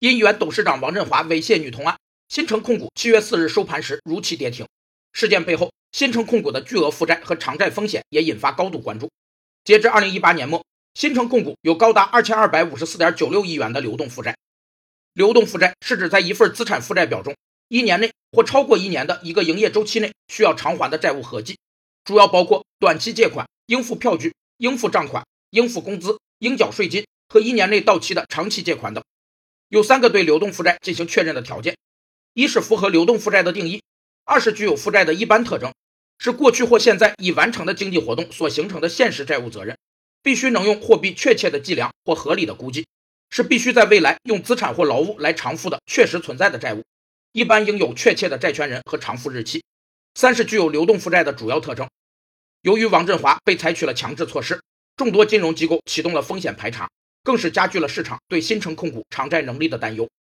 因原董事长王振华猥亵女童案，新城控股七月四日收盘时如期跌停。事件背后，新城控股的巨额负债和偿债风险也引发高度关注。截至二零一八年末，新城控股有高达二千二百五十四点九六亿元的流动负债。流动负债是指在一份资产负债表中，一年内或超过一年的一个营业周期内需要偿还的债务合计，主要包括短期借款、应付票据、应付账款、应付工资、应缴税金和一年内到期的长期借款等。有三个对流动负债进行确认的条件：一是符合流动负债的定义；二是具有负债的一般特征，是过去或现在已完成的经济活动所形成的现实债务责任，必须能用货币确切的计量或合理的估计。是必须在未来用资产或劳务来偿付的确实存在的债务，一般应有确切的债权人和偿付日期。三是具有流动负债的主要特征。由于王振华被采取了强制措施，众多金融机构启动了风险排查，更是加剧了市场对新城控股偿债能力的担忧。